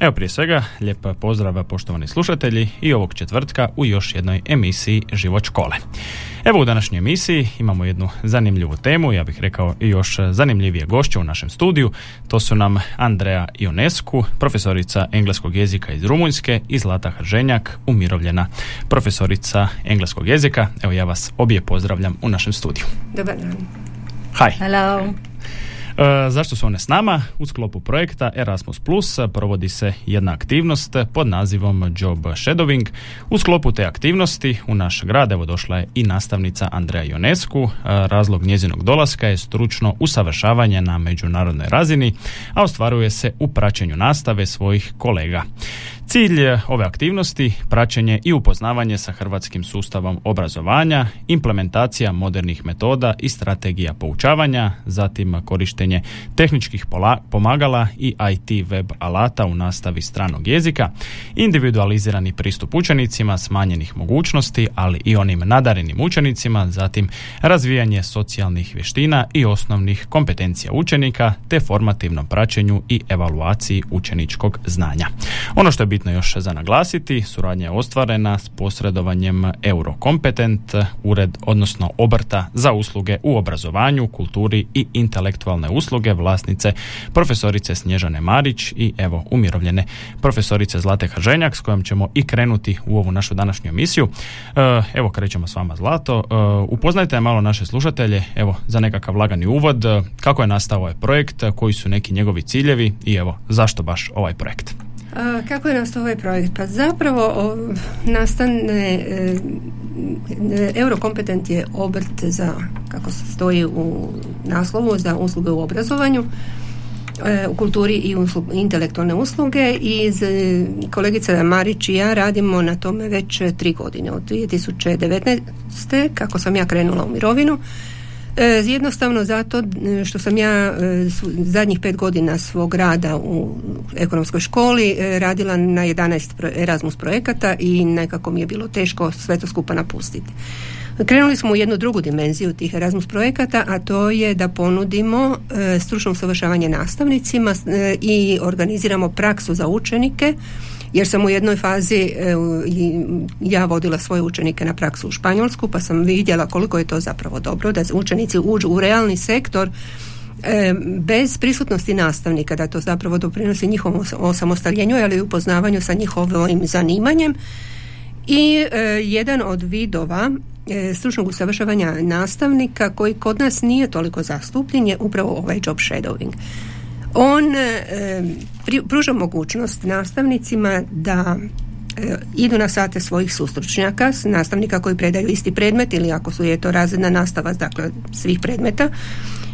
Evo prije svega, lijep pozdrav poštovani slušatelji i ovog četvrtka u još jednoj emisiji Život škole. Evo u današnjoj emisiji imamo jednu zanimljivu temu, ja bih rekao i još zanimljivije gošće u našem studiju. To su nam Andreja Ionescu, profesorica engleskog jezika iz Rumunjske i Zlata Hrženjak, umirovljena profesorica engleskog jezika. Evo ja vas obje pozdravljam u našem studiju. Dobar dan. Hi. Hello. E, zašto su one s nama? U sklopu projekta Erasmus Plus provodi se jedna aktivnost pod nazivom Job Shadowing. U sklopu te aktivnosti u naš grad evo došla je i nastavnica Andreja Jonesku. E, razlog njezinog dolaska je stručno usavršavanje na međunarodnoj razini, a ostvaruje se u praćenju nastave svojih kolega. Cilj ove aktivnosti praćenje i upoznavanje sa hrvatskim sustavom obrazovanja, implementacija modernih metoda i strategija poučavanja, zatim korištenje tehničkih pomagala i IT web alata u nastavi stranog jezika, individualizirani pristup učenicima smanjenih mogućnosti, ali i onim nadarenim učenicima, zatim razvijanje socijalnih vještina i osnovnih kompetencija učenika, te formativnom praćenju i evaluaciji učeničkog znanja. Ono što je bitno još za naglasiti, suradnja je ostvarena s posredovanjem Eurokompetent, ured odnosno obrta za usluge u obrazovanju, kulturi i intelektualne usluge vlasnice profesorice Snježane Marić i evo umirovljene profesorice Zlate Hrženjak s kojom ćemo i krenuti u ovu našu današnju emisiju. E, evo krećemo s vama Zlato. E, upoznajte malo naše slušatelje, evo za nekakav lagani uvod, kako je nastao ovaj projekt, koji su neki njegovi ciljevi i evo zašto baš ovaj projekt. Kako je nastao ovaj projekt? Pa zapravo nastane e, Eurokompetent je obrt za, kako se stoji u naslovu, za usluge u obrazovanju e, u kulturi i intelektualne usluge i kolegica Marić i ja radimo na tome već tri godine od 2019. kako sam ja krenula u mirovinu E, jednostavno zato što sam ja e, zadnjih pet godina svog rada u ekonomskoj školi e, radila na 11 Erasmus projekata i nekako mi je bilo teško sve to skupa napustiti. Krenuli smo u jednu drugu dimenziju tih Erasmus projekata, a to je da ponudimo stručno usavršavanje nastavnicima i organiziramo praksu za učenike jer sam u jednoj fazi e, ja vodila svoje učenike na praksu u Španjolsku pa sam vidjela koliko je to zapravo dobro da učenici uđu u realni sektor e, bez prisutnosti nastavnika da to zapravo doprinosi njihovom osamostaljenju ali i upoznavanju sa njihovim zanimanjem. I e, jedan od vidova stručnog usavršavanja nastavnika koji kod nas nije toliko zastupljen je upravo ovaj job shadowing on e, pruža mogućnost nastavnicima da e, idu na sate svojih sustručnjaka, nastavnika koji predaju isti predmet ili ako su je to razredna nastava dakle svih predmeta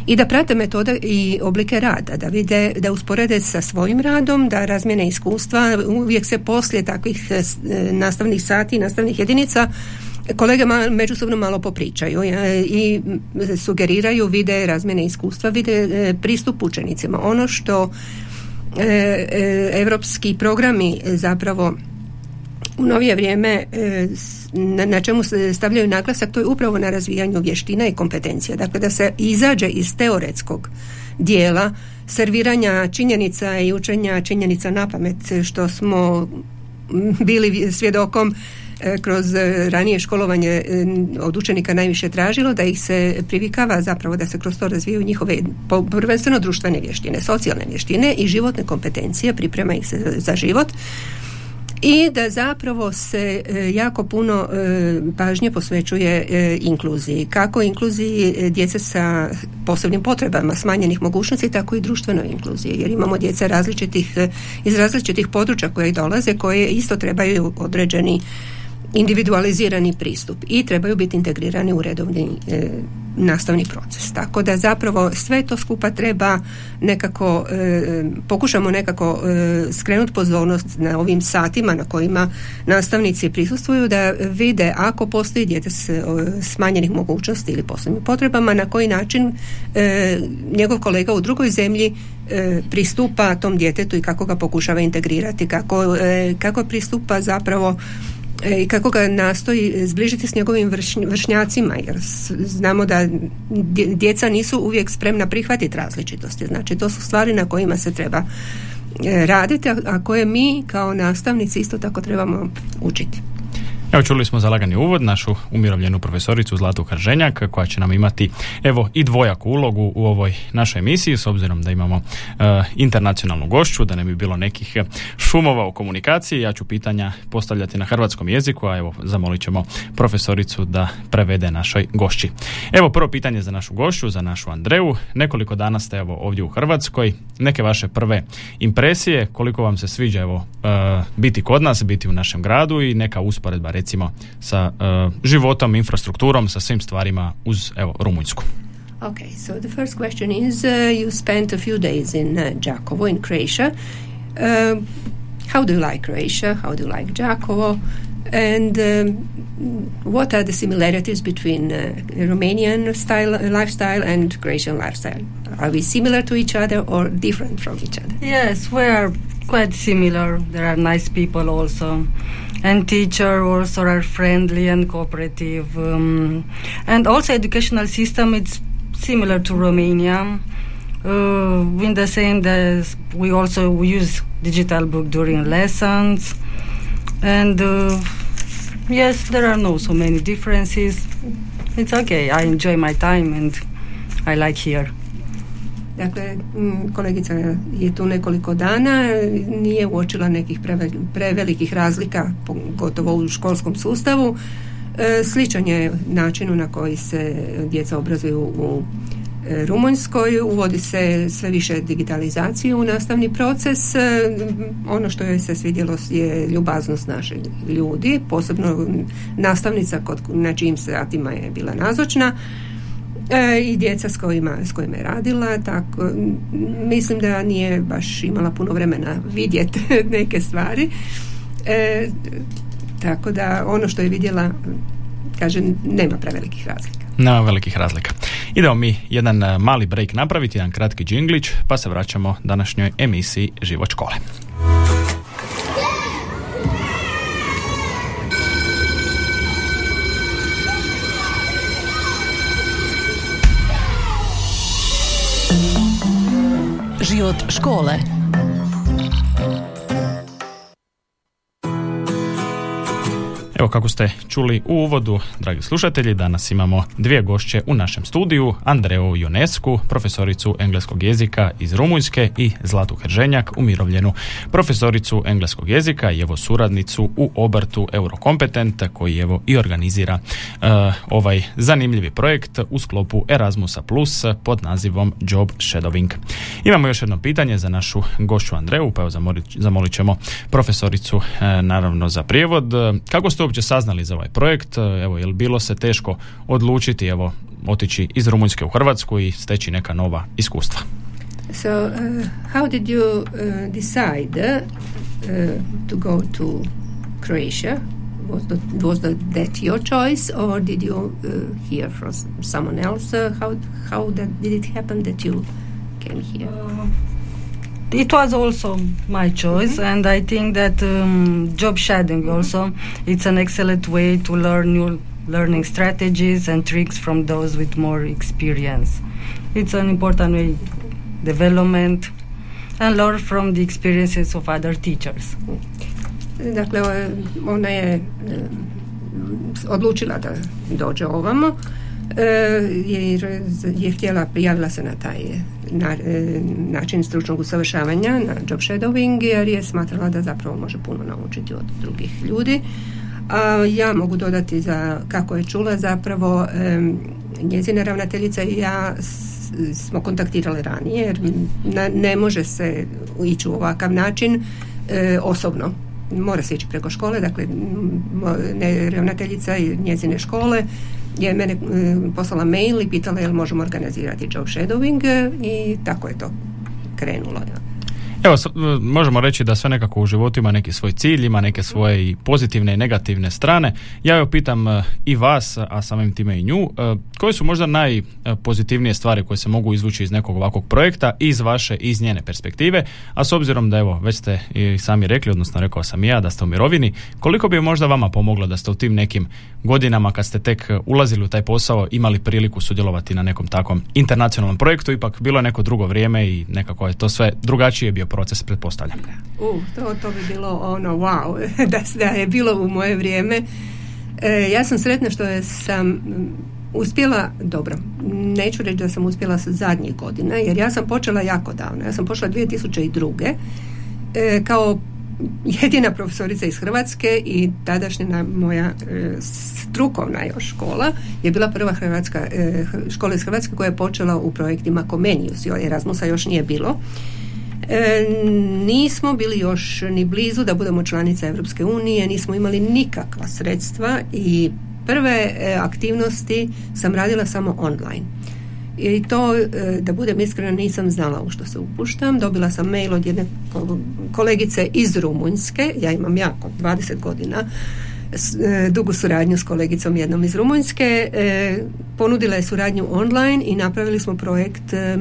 i da prate metode i oblike rada, da vide, da usporede sa svojim radom, da razmjene iskustva, uvijek se poslije takvih e, nastavnih sati, nastavnih jedinica kolege međusobno malo popričaju i sugeriraju, vide razmjene iskustva, vide e, pristup učenicima. Ono što europski programi zapravo u novije vrijeme e, na čemu se stavljaju naglasak to je upravo na razvijanju vještina i kompetencija. Dakle da se izađe iz teoretskog dijela serviranja činjenica i učenja činjenica na pamet što smo bili svjedokom E, kroz e, ranije školovanje e, od učenika najviše tražilo da ih se privikava zapravo da se kroz to razvijaju njihove prvenstveno društvene vještine, socijalne vještine i životne kompetencije, priprema ih se za život i da zapravo se jako puno pažnje posvećuje inkluziji. Kako inkluziji djece sa posebnim potrebama smanjenih mogućnosti, tako i društvenoj inkluziji. Jer imamo djece različitih, iz različitih područja koje dolaze, koje isto trebaju određeni individualizirani pristup i trebaju biti integrirani u redovni e, nastavni proces. Tako da zapravo sve to skupa treba nekako, e, pokušamo nekako e, skrenuti pozornost na ovim satima na kojima nastavnici prisustvuju da vide ako postoji dijete s smanjenih mogućnosti ili posebnim potrebama, na koji način njegov kolega u drugoj zemlji pristupa tom djetetu i kako ga pokušava integrirati, kako, kako pristupa zapravo E, i kako ga nastoji zbližiti s njegovim vršnjacima jer znamo da djeca nisu uvijek spremna prihvatiti različitosti. Znači to su stvari na kojima se treba e, raditi a koje mi kao nastavnici isto tako trebamo učiti Evo čuli smo zalagani uvod, našu umirovljenu profesoricu Zlatu Karženjak koja će nam imati evo i dvojaku ulogu u ovoj našoj emisiji s obzirom da imamo e, internacionalnu gošću, da ne bi bilo nekih šumova u komunikaciji. Ja ću pitanja postavljati na hrvatskom jeziku, a evo zamolit ćemo profesoricu da prevede našoj gošći. Evo prvo pitanje za našu gošću, za našu Andreju. Nekoliko dana ste evo ovdje u Hrvatskoj. Neke vaše prve impresije, koliko vam se sviđa evo e, biti kod nas, biti u našem gradu i neka usporedba recimo sa uh, životom, infrastrukturom, sa svim stvarima uz evo Rumunjsku. Okay, so the first question is uh, you spent a few days in uh, Đakovo in Croatia. Uh, how do you like Croatia? How do you like Đakovo? And um, what are the similarities between uh, Romanian style uh, lifestyle and Croatian lifestyle? Are we similar to each other or different from each other? Yes, we are quite similar. There are nice people also and teacher also are friendly and cooperative um, and also educational system it's similar to Romania uh, in the same that we also use digital book during lessons and uh, yes there are no so many differences. It's okay i enjoy my time and i like here Dakle, kolegica je tu nekoliko dana, nije uočila nekih prevelikih razlika, pogotovo u školskom sustavu. E, sličan je načinu na koji se djeca obrazuju u e, Rumunjskoj, uvodi se sve više digitalizacije u nastavni proces. E, ono što je se svidjelo je ljubaznost naših ljudi, posebno nastavnica kod, na čijim satima je bila nazočna e, i djeca s kojima, s kojima je radila tako mislim da nije baš imala puno vremena vidjeti neke stvari e, tako da ono što je vidjela kaže nema prevelikih razlika nema velikih razlika. Idemo mi jedan e, mali break napraviti, jedan kratki džinglić, pa se vraćamo današnjoj emisiji Život škole. Život škole. Evo kako ste čuli u uvodu, dragi slušatelji, danas imamo dvije gošće u našem studiju, Andreju Jonesku, profesoricu engleskog jezika iz Rumunjske i Zlatu Hrženjak, umirovljenu profesoricu engleskog jezika i evo suradnicu u obrtu Eurokompetent koji evo i organizira uh, ovaj zanimljivi projekt u sklopu Erasmusa Plus pod nazivom Job Shadowing. Imamo još jedno pitanje za našu gošću Andreju, pa evo zamolit, ćemo profesoricu uh, naravno za prijevod. Kako ste uopće saznali za ovaj projekt? Evo, je li bilo se teško odlučiti, evo, otići iz Rumunjske u Hrvatsku i steći neka nova iskustva? So, uh, how did you uh, decide uh, to go to Croatia? Was, the, was the, that your choice, or did you uh, hear from someone else? Uh, how how that, did it happen that you came here? It was also my choice, mm-hmm. and I think that um, job shadowing mm-hmm. also it's an excellent way to learn new learning strategies and tricks from those with more experience. It's an important way development and learn from the experiences of other teachers. Dakle, ona je odlučila da dođe ovamo jer je htjela, prijavila se na taj na, e, način stručnog usavršavanja, na job shadowing, jer je smatrala da zapravo može puno naučiti od drugih ljudi. A ja mogu dodati za kako je čula zapravo njezina ravnateljica i ja smo kontaktirali ranije jer ne može se ići u ovakav način e, osobno mora se ići preko škole, dakle ne, ravnateljica i njezine škole je mene e, poslala mail i pitala jel možemo organizirati job shadowing i tako je to krenulo. Evo, možemo reći da sve nekako u životu ima neki svoj cilj, ima neke svoje i pozitivne i negativne strane. Ja joj pitam e, i vas, a samim time i nju, e, koje su možda najpozitivnije stvari koje se mogu izvući iz nekog ovakvog projekta, iz vaše, iz njene perspektive, a s obzirom da evo, već ste i sami rekli, odnosno rekao sam i ja da ste u mirovini, koliko bi možda vama pomoglo da ste u tim nekim godinama kad ste tek ulazili u taj posao imali priliku sudjelovati na nekom takvom internacionalnom projektu, ipak bilo je neko drugo vrijeme i nekako je to sve drugačije bio proces, pretpostavljam. U, to, to bi bilo ono wow, da, da je bilo u moje vrijeme. E, ja sam sretna što je sam uspjela, dobro, neću reći da sam uspjela sa zadnjih godina, jer ja sam počela jako davno. Ja sam počela 2002. E, kao jedina profesorica iz Hrvatske i tadašnja moja e, strukovna još škola je bila prva hrvatska e, škola iz Hrvatske koja je počela u projektima Comenius, Erasmusa još nije bilo E, nismo bili još ni blizu da budemo članica Europske unije, nismo imali nikakva sredstva i prve e, aktivnosti sam radila samo online. I to, e, da budem iskrena, nisam znala u što se upuštam. Dobila sam mail od jedne kolegice iz Rumunjske, ja imam jako 20 godina dugu suradnju s kolegicom jednom iz Rumunjske. E, ponudila je suradnju online i napravili smo projekt e,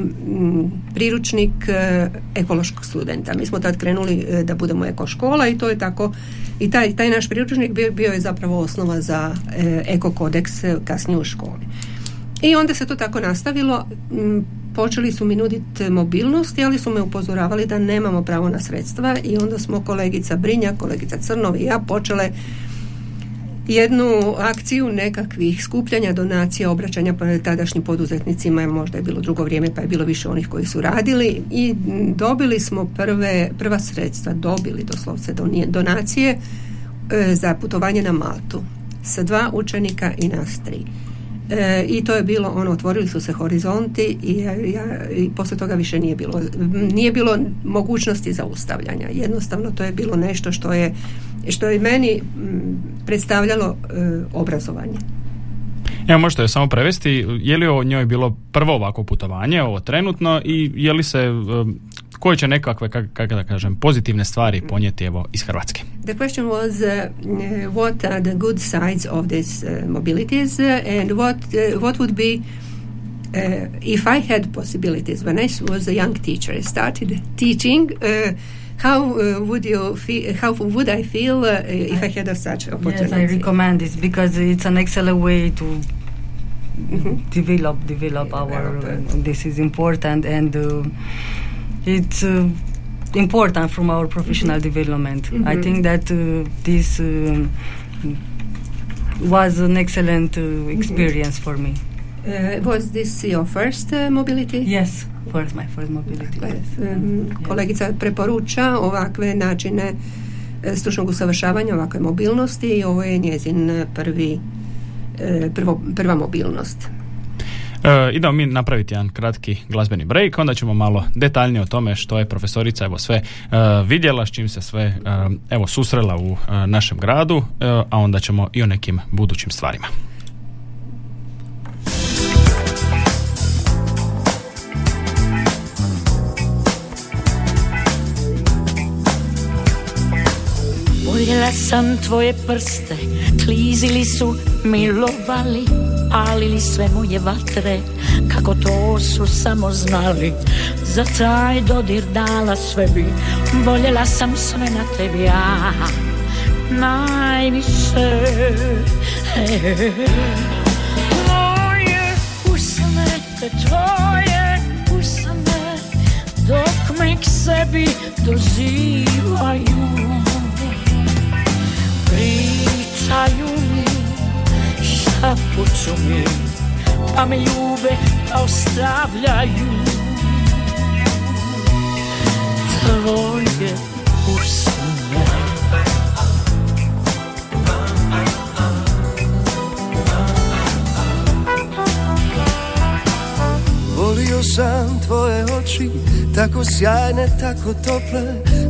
priručnik ekološkog studenta. Mi smo tad krenuli da budemo ekoškola i to je tako i taj, taj naš priručnik bio, bio je zapravo osnova za eko kodeks kasnije u školi. I onda se to tako nastavilo. Počeli su mi nuditi mobilnost, ali su me upozoravali da nemamo pravo na sredstva i onda smo kolegica Brinja, kolegica Crnovi i ja počele jednu akciju nekakvih skupljanja donacija, obraćanja tadašnjim poduzetnicima, možda je bilo drugo vrijeme pa je bilo više onih koji su radili i dobili smo prve, prva sredstva, dobili doslovce donacije e, za putovanje na Maltu sa dva učenika i nas tri. E, I to je bilo ono, otvorili su se horizonti i, ja, i poslije toga više nije bilo, nije bilo mogućnosti zaustavljanja. Jednostavno to je bilo nešto što je, što je meni predstavljalo e, obrazovanje. Evo možete je samo prevesti, je li o njoj bilo prvo ovako putovanje, ovo trenutno i je li se, e, koje će nekakve, kako da kažem, pozitivne stvari ponijeti evo iz Hrvatske? The question was uh, what are the good sides of this uh, mobilities and what, uh, what would be uh, if I had possibilities when I was a young teacher, I started teaching uh, how uh, would you feel how would i feel uh, if i had a such opportunity yes i recommend this because it's an excellent way to mm-hmm. develop develop our uh, this is important and uh, it's uh, important from our professional mm-hmm. development mm-hmm. i think that uh, this was an excellent mm-hmm. experience for me was this your first mobility yes first, my first mobility. Kolegica preporuča ovakve načine e, stručnog usavršavanja, ovakve mobilnosti i ovo je njezin prvi, e, prvo, prva mobilnost. E, idemo mi napraviti jedan kratki glazbeni break, onda ćemo malo detaljnije o tome što je profesorica evo sve e, vidjela, s čim se sve evo susrela u našem gradu, a onda ćemo i o nekim budućim stvarima. Voljela sam tvoje prste, klizili su, milovali, palili sve moje vatre, kako to su samo znali. Za taj dodir dala sve bi, voljela sam sve na tebi ja, najviše. Tvoje usne, tvoje usne, dok me k sebi dozivaju pričaju mi Šapuću mi Pa me ljube pa ostavljaju sam tvoje oči Tako sjajne, tako tople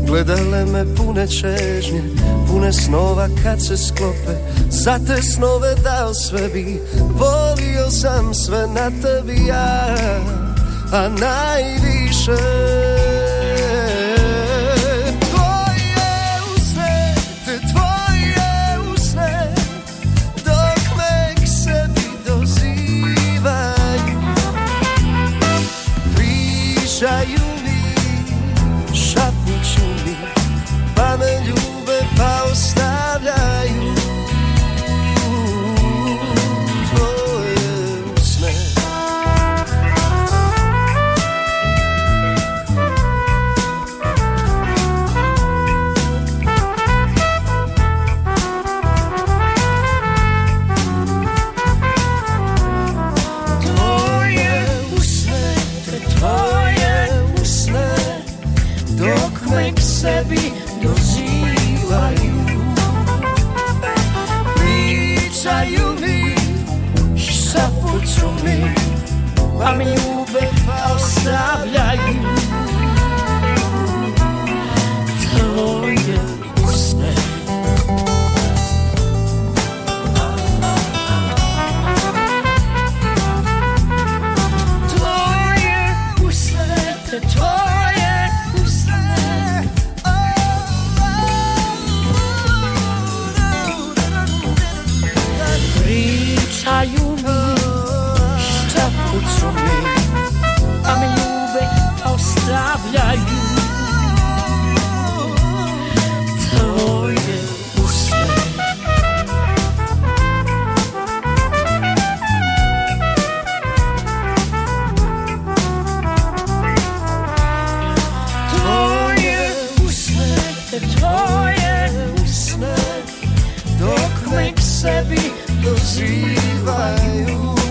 Gledale me pune čežnje Pune snova kad se sklope Za te snove dao sve bi Volio sam sve na tebi ja A najviše uvek sebi dozivaju. Pričaju mi, šapuću mi, pa mi ljube ostavljaju. se vai.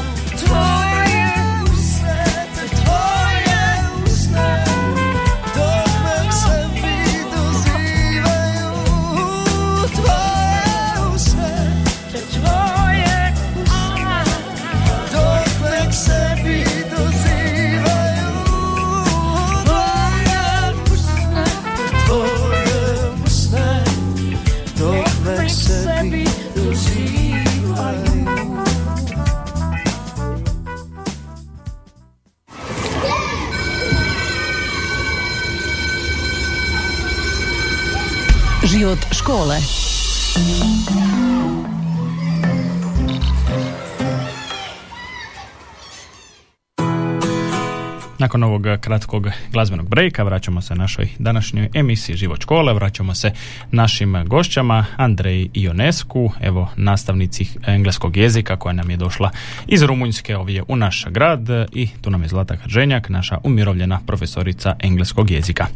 Nakon ovog kratkog glazbenog brejka vraćamo se našoj današnjoj emisiji Život škole, vraćamo se našim gošćama Andrej Ionesku, evo nastavnici engleskog jezika koja nam je došla iz Rumunjske ovdje u naš grad i tu nam je Zlata Hrženjak, naša umirovljena profesorica engleskog jezika.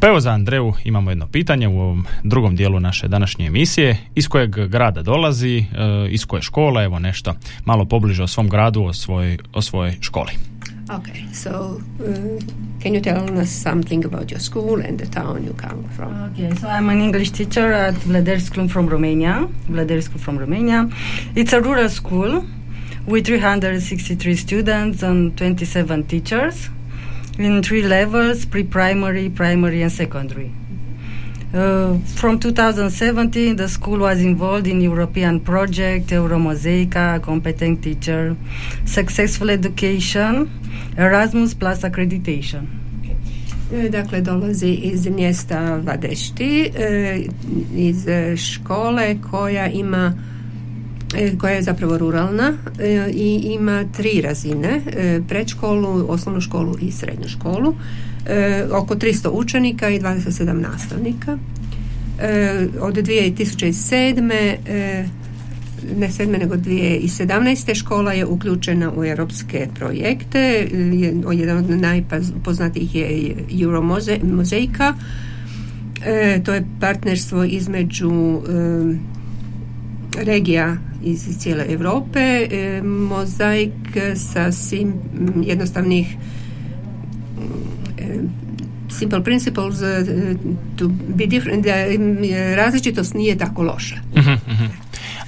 Pa evo za Andreju imamo jedno pitanje u ovom drugom dijelu naše današnje emisije, iz kojeg grada dolazi, e, iz koje škole, evo nešto malo pobliže o svom gradu, o svojoj, o svojoj školi. Okay, so uh, can you tell us something about your school and the town you come from? Okay, so I'm an English teacher at Vladar School from Romania. Vladar School from Romania. It's a rural school with 363 students and 27 teachers in three levels pre-primary, primary and secondary. Uh, from 2017, the school was involved in European project Euromosaica, competent teacher, successful education, Erasmus plus accreditation. E, dakle, dolazi iz mjesta Vadešti, e, iz škole koja ima koja je zapravo ruralna i ima tri razine, predškolu, osnovnu školu i srednju školu e, oko 300 učenika i 27 nastavnika. E, od 2007. E, ne sedme nego 2017. škola je uključena u europske projekte. Jedan od najpoznatijih je Euromozaika. E, to je partnerstvo između e, regija iz cijele Europe. E, mozaik sa svim jednostavnih simple principles uh, to be different, da različitost nije tako loša. Uh-huh, uh-huh.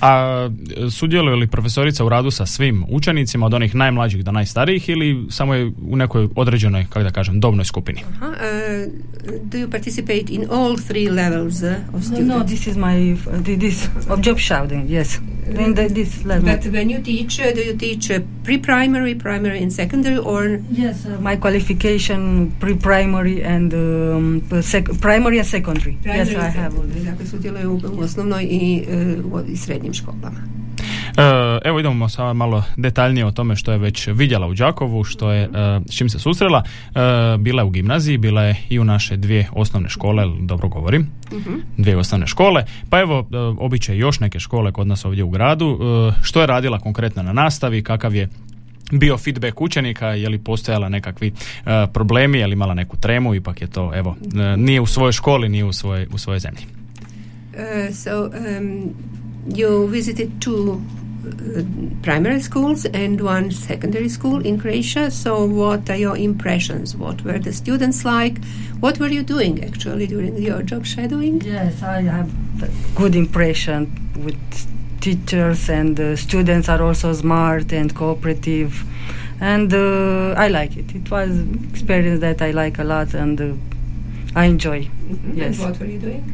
A sudjeluje li profesorica u radu sa svim učenicima od onih najmlađih do najstarijih ili samo je u nekoj određenoj, kako da kažem, dobnoj skupini? Uh, do you participate in all three levels uh, of students? No, this is my uh, this of job shouting. Yes, in the, this level. But when you teach, uh, do you teach uh, pre-primary, primary, and secondary, or yes, uh, my qualification pre-primary and um, sec- primary and secondary. yes, I have. Dakle, sudjeluje u, osnovnoj i, i srednjim školama. E, Evo idemo sada malo detaljnije o tome što je već vidjela u Đakovu, što je, e, s čim se susrela. E, Bila je u gimnaziji, bila je i u naše dvije osnovne škole, dobro govorim, dvije osnovne škole. Pa evo, običe još neke škole kod nas ovdje u gradu. Što je radila konkretno na nastavi, kakav je bio feedback učenika, je li postojala nekakvi problemi, je li imala neku tremu, ipak je to, evo, nije u svojoj školi, nije u svojoj, u svojoj zemlji. Uh, so um, you visited two primary schools and one secondary school in Croatia. So what are your impressions? What were the students like? What were you doing actually during your job shadowing? Yes, I have good impression with teachers and uh, students are also smart and cooperative, and uh, I like it. It was experience that I like a lot and uh, I enjoy. Yes. And what were you doing?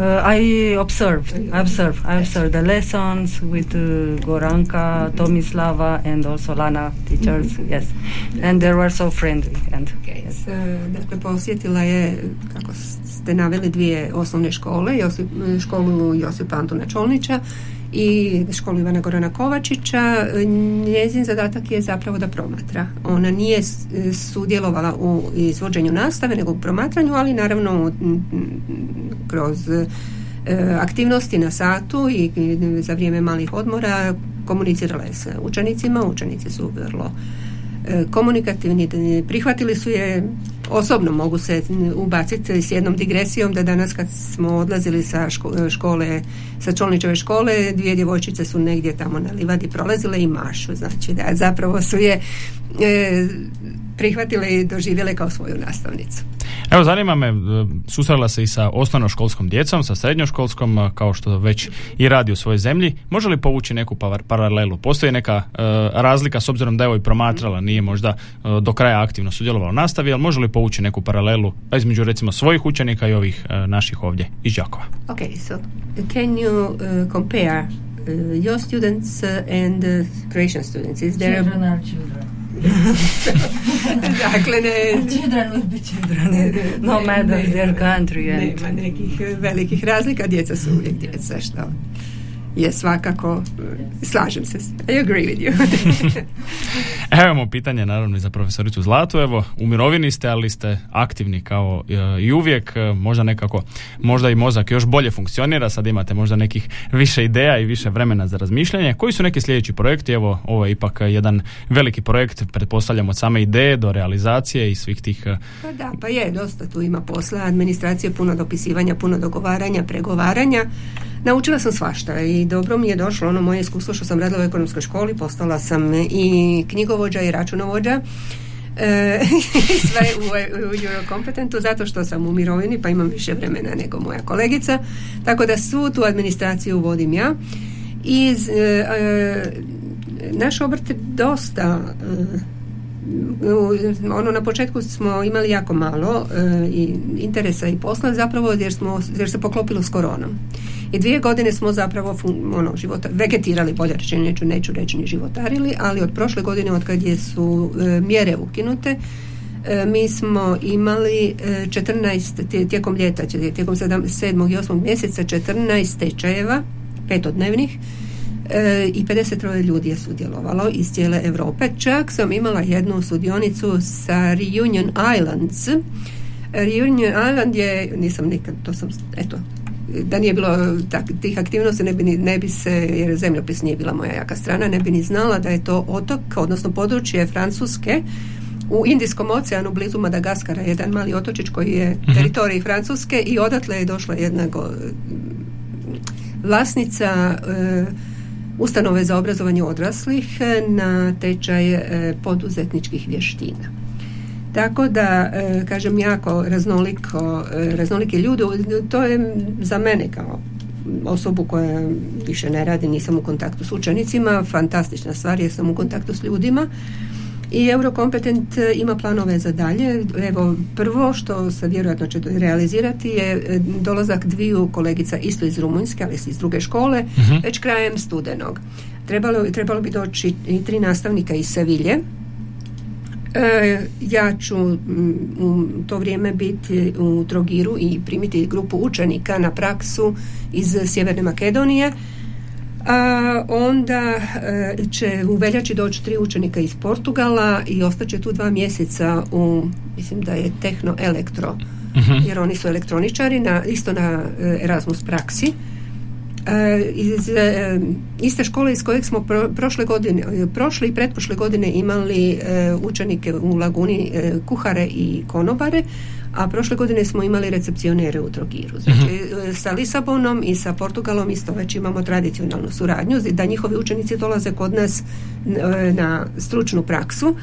Uh, I observed. I observed. I observed the lessons with uh, Goranka, Tomislava, and also Lana teachers. Yes, and they were so friendly. And Okay. Uh, dakle, posjetila je, kako ste naveli, dvije osnovne škole, Josip, školu Josipa Antuna Čolnića i školu Ivana Gorana Kovačića. Njezin zadatak je zapravo da promatra. Ona nije sudjelovala u izvođenju nastave, nego u promatranju, ali naravno kroz e, aktivnosti na satu i za vrijeme malih odmora komunicirala je s učenicima. Učenici su vrlo komunikativni, d- prihvatili su je osobno mogu se ubaciti s jednom digresijom da danas kad smo odlazili sa ško- škole, sa Čolničeve škole, dvije djevojčice su negdje tamo na livadi prolazile i mašu, znači da zapravo su je e, prihvatile i doživjele kao svoju nastavnicu. Evo, zanima me, e, susrela se i sa osnovnoškolskom djecom, sa srednjoškolskom, e, kao što već i radi u svojoj zemlji. Može li povući neku par- paralelu? Postoji neka e, razlika, s obzirom da je ovo i promatrala, nije možda e, do kraja aktivno sudjelovala u nastavi, ali može li povući neku paralelu a između recimo svojih učenika i ovih e, naših ovdje iz Đakova? Okay, so can you uh, compare uh, your students uh, and uh, Croatian students? Is there a children are children. dakle, ne, Children will be children, no matter their country. Nema nekih velikih razlika, djeca su uvijek djeca, što je svakako, eh, slažem se, I agree with you. Evo imamo pitanje naravno i za profesoricu Zlatu. Evo, u mirovini ste, ali ste aktivni kao e, i uvijek. E, možda nekako, možda i mozak još bolje funkcionira. Sad imate možda nekih više ideja i više vremena za razmišljanje. Koji su neki sljedeći projekti? Evo, ovo je ipak jedan veliki projekt, pretpostavljam od same ideje do realizacije i svih tih... e, Pa da, pa je, dosta tu ima posla, administracije, puno dopisivanja, puno dogovaranja, pregovaranja. Naučila sam svašta i dobro mi je došlo ono moje iskustvo što sam radila u ekonomskoj školi, postala sam i knjigovođa i računovođa. E, sve u, u Eurocompetentu zato što sam u mirovini pa imam više vremena nego moja kolegica tako da svu tu administraciju vodim ja iz e, e, naš obrt je dosta e, ono na početku smo imali jako malo e, i interesa i posla zapravo jer smo jer se poklopilo s koronom. I dvije godine smo zapravo fun- ono života vegetirali bolje rečeno neću neću reći ni životarili, ali od prošle godine od kad je su e, mjere ukinute e, mi smo imali e, 14 tije- tijekom ljeta, tijekom 7. i 8. mjeseca 14 tečajeva petodnevnih e, i 53 ljudi je sudjelovalo iz cijele Europe. Čak sam imala jednu sudionicu sa Reunion Islands. Reunion Island je, nisam nikad, to sam, eto, da nije bilo tak, tih aktivnosti ne bi, ni- ne bi se, jer zemljopis nije bila moja jaka strana, ne bi ni znala da je to otok, odnosno područje Francuske u Indijskom oceanu blizu Madagaskara, jedan mali otočić koji je teritorij Francuske i odatle je došla jedna go, vlasnica e, ustanove za obrazovanje odraslih e, na tečaj e, poduzetničkih vještina. Tako da, e, kažem, jako raznoliko, e, raznolike ljudi, to je za mene kao osobu koja više ne radi, nisam u kontaktu s učenicima, fantastična stvar jer sam u kontaktu s ljudima. I Eurokompetent e, ima planove za dalje. Evo, prvo što se vjerojatno će realizirati je dolazak dviju kolegica isto iz Rumunjske, ali iz druge škole, Mhm. već krajem studenog. Trebalo, trebalo bi doći i tri nastavnika iz Sevilje. E, ja ću u to vrijeme biti u Trogiru i primiti grupu učenika na praksu iz Sjeverne Makedonije. A onda e, će u veljači doći tri učenika iz Portugala i ostaće tu dva mjeseca u, mislim da je Tehno Elektro, jer oni su elektroničari, na, isto na e, Erasmus praksi. E, iz e, iste škole iz kojeg smo pro- prošle godine, prošle i pretprošle godine imali e, učenike u Laguni kuhare i konobare, a prošle godine smo imali recepcionere u Trogiru. Znači, e, sa Lisabonom i sa Portugalom isto već imamo tradicionalnu suradnju, da njihovi učenici dolaze kod nas na stručnu praksu.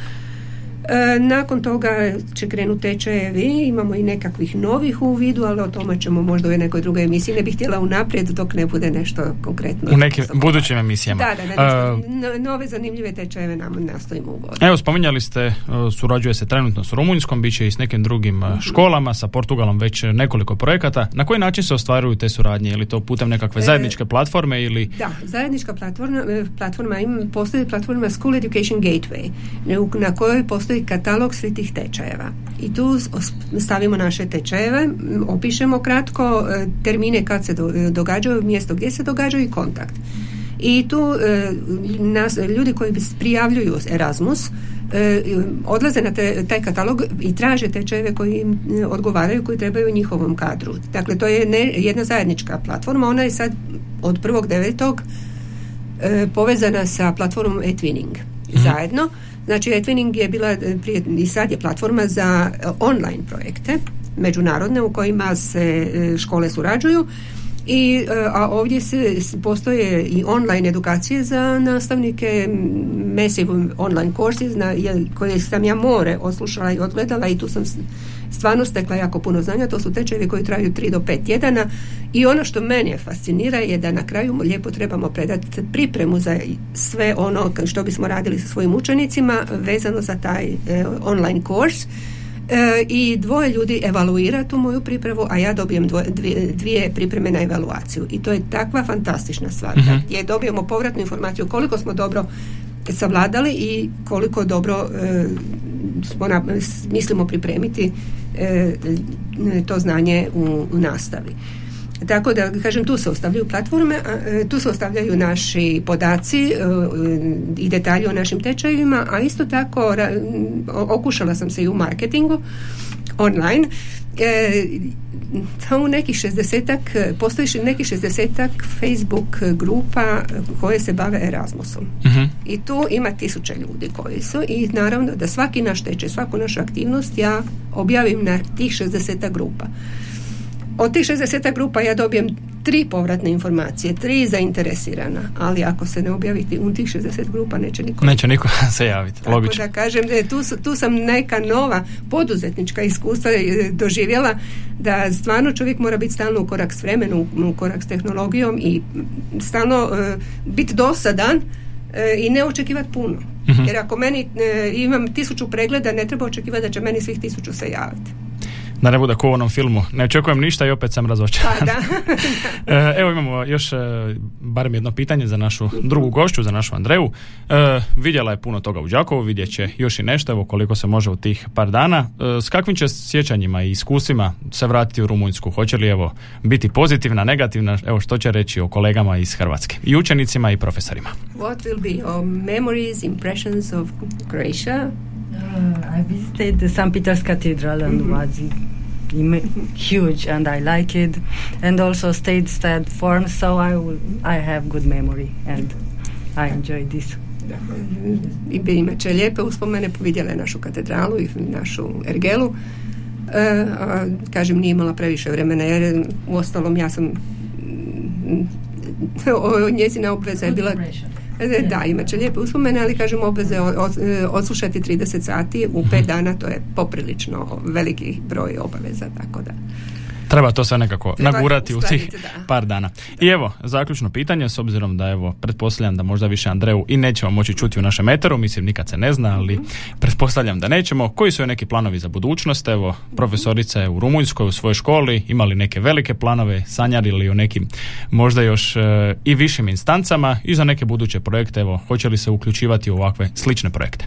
E, nakon toga će krenuti tečajevi, imamo i nekakvih novih u vidu, ali o tome ćemo možda u nekoj drugoj emisiji. Ne bih htjela unaprijed dok ne bude nešto konkretno. U nekim budućim emisijama. Da, da, da, E, nešto- no- nove zanimljive tečajeve nam nastojimo uvoditi. Evo, spominjali ste, e, surađuje se trenutno s Rumunjskom, bit će i s nekim drugim e, školama, sa Portugalom već e, nekoliko projekata. Na koji način se ostvaruju te suradnje? Je li to putem nekakve E, zajedničke platforme ili... Da, zajednička platforma, e, platforma postoji platforma School Education Gateway na kojoj postoji katalog svih tih tečajeva. I tu stavimo naše tečajeve, opišemo kratko e, termine kad se do- događaju, mjesto gdje se događaju i kontakt. I tu e, nas, ljudi koji prijavljuju Erasmus e, odlaze na te- taj katalog i traže tečajeve koji im odgovaraju, koji trebaju njihovom kadru. Dakle, to je ne, jedna zajednička platforma, ona je sad od 1.9. e, povezana sa platformom eTwinning zajedno. Znači, eTwinning je bila e, prije, i sad je platforma za e, online projekte međunarodne u kojima se e, škole surađuju. I a ovdje se postoje i online edukacije za nastavnike massive online courses na, je- koje sam ja more oslušala i odgledala i tu sam stvarno stekla jako puno znanja to su tečajevi koji traju 3 do 5 tjedana i ono što mene fascinira je da na kraju mu lijepo trebamo predati pripremu za sve ono što bismo radili sa svojim učenicima vezano za taj e, online kurs E, i dvoje ljudi evaluira tu moju pripremu, a ja dobijem dvoje, dvije, dvije pripreme na evaluaciju. I to je takva fantastična stvar. Mhm. Gdje dobijemo povratnu informaciju koliko smo dobro savladali i koliko dobro e, smo na- mislimo pripremiti e, to znanje u, u nastavi. Tako da, kažem, tu se ostavljaju platforme, e, tu se ostavljaju naši podaci e, i detalji o našim tečajevima, a isto tako ra- okušala sam se i u marketingu online. E, tamo nekih šestdesetak, postoji nekih šestdesetak Facebook grupa koje se bave Erasmusom. Mhm. I tu ima tisuće ljudi koji su i naravno da svaki naš tečaj, svaku našu aktivnost ja objavim na tih 60 grupa. Od tih 60 grupa ja dobijem tri povratne informacije, tri zainteresirana, ali ako se ne objaviti u tih 60 grupa neće niko Neće niko se javiti, tako logično. da kažem, e, tu, tu sam neka nova poduzetnička iskustva e, doživjela da stvarno čovjek mora biti stalno u korak s vremenom, u korak s tehnologijom i stalno e, biti dosadan i ne očekivati puno. Mhm. Jer ako meni imam tisuću pregleda, ne treba očekivati da će meni svih tisuću se javiti. Da ne bude ko u onom filmu. Ne očekujem ništa i opet sam razočaran. Pa da. E, Evo imamo još e, barem jedno pitanje za našu drugu gošću, za našu Andreju. E, vidjela je puno toga u Đakovu, vidjet će još i nešto, evo koliko se može u tih par dana. E, s kakvim će sjećanjima i iskustvima se vratiti u Rumunjsku? Hoće li evo biti pozitivna, negativna? Evo što će reći o kolegama iz Hrvatske? I učenicima i profesorima. What will be your memories, impressions of Croatia? Uh, I visited the St. Peter's Cathedral and was im- huge, and I like it. And also stayed stat form, so I will, I have good memory, and I enjoy this. i imat će lijepe uspomene, vidjela je našu katedralu i našu ergelu. E, a, kažem, nije imala previše vremena jer u ostalom ja sam mm, o, njezina obveza je bila da, imat će lijepe uspomene, ali kažem obveze e, odslušati 30 sati u pet dana, to je poprilično veliki broj obaveza, tako da. Treba to sve nekako nagurati u tih par dana. I evo, zaključno pitanje, s obzirom da evo, pretpostavljam da možda više Andreju i nećemo moći čuti u našem meteru, mislim nikad se ne zna, ali pretpostavljam da nećemo. Koji su joj neki planovi za budućnost? Evo, profesorica je u Rumunjskoj u svojoj školi, imali neke velike planove, sanjali li o nekim možda još e, i višim instancama i za neke buduće projekte, evo, hoće li se uključivati u ovakve slične projekte?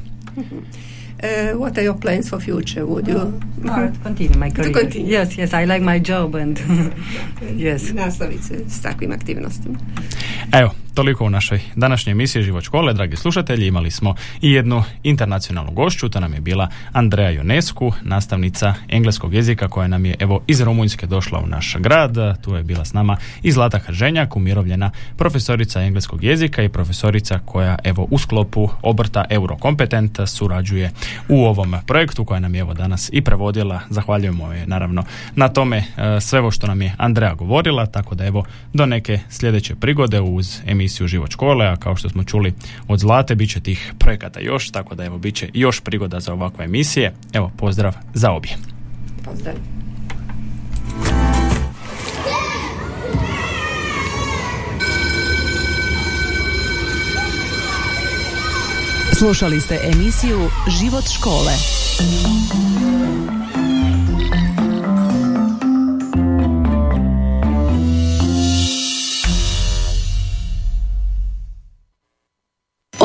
Uh, what are your plans for future? Would you uh, continue my career? To continue. Yes, yes, I like my job and yes. Nastaviti se s takvim aktivnostima. Evo, toliko u našoj današnjoj emisiji Život škole, dragi slušatelji. Imali smo i jednu internacionalnu gošću, to nam je bila Andreja Jonesku, nastavnica engleskog jezika koja nam je evo iz Rumunjske došla u naš grad. Tu je bila s nama i Zlata Hrženjak, umirovljena profesorica engleskog jezika i profesorica koja evo u sklopu obrta Eurokompetent surađuje u ovom projektu koja nam je evo danas i prevodila. Zahvaljujemo je naravno na tome e, sve ovo što nam je Andreja govorila, tako da evo do neke sljedeće prigode uz emisiju Život škole, a kao što smo čuli od Zlate, bit će tih projekata još, tako da evo bit će još prigoda za ovakve emisije. Evo, pozdrav za obje. Pozdrav. Slušali ste emisiju Život škole.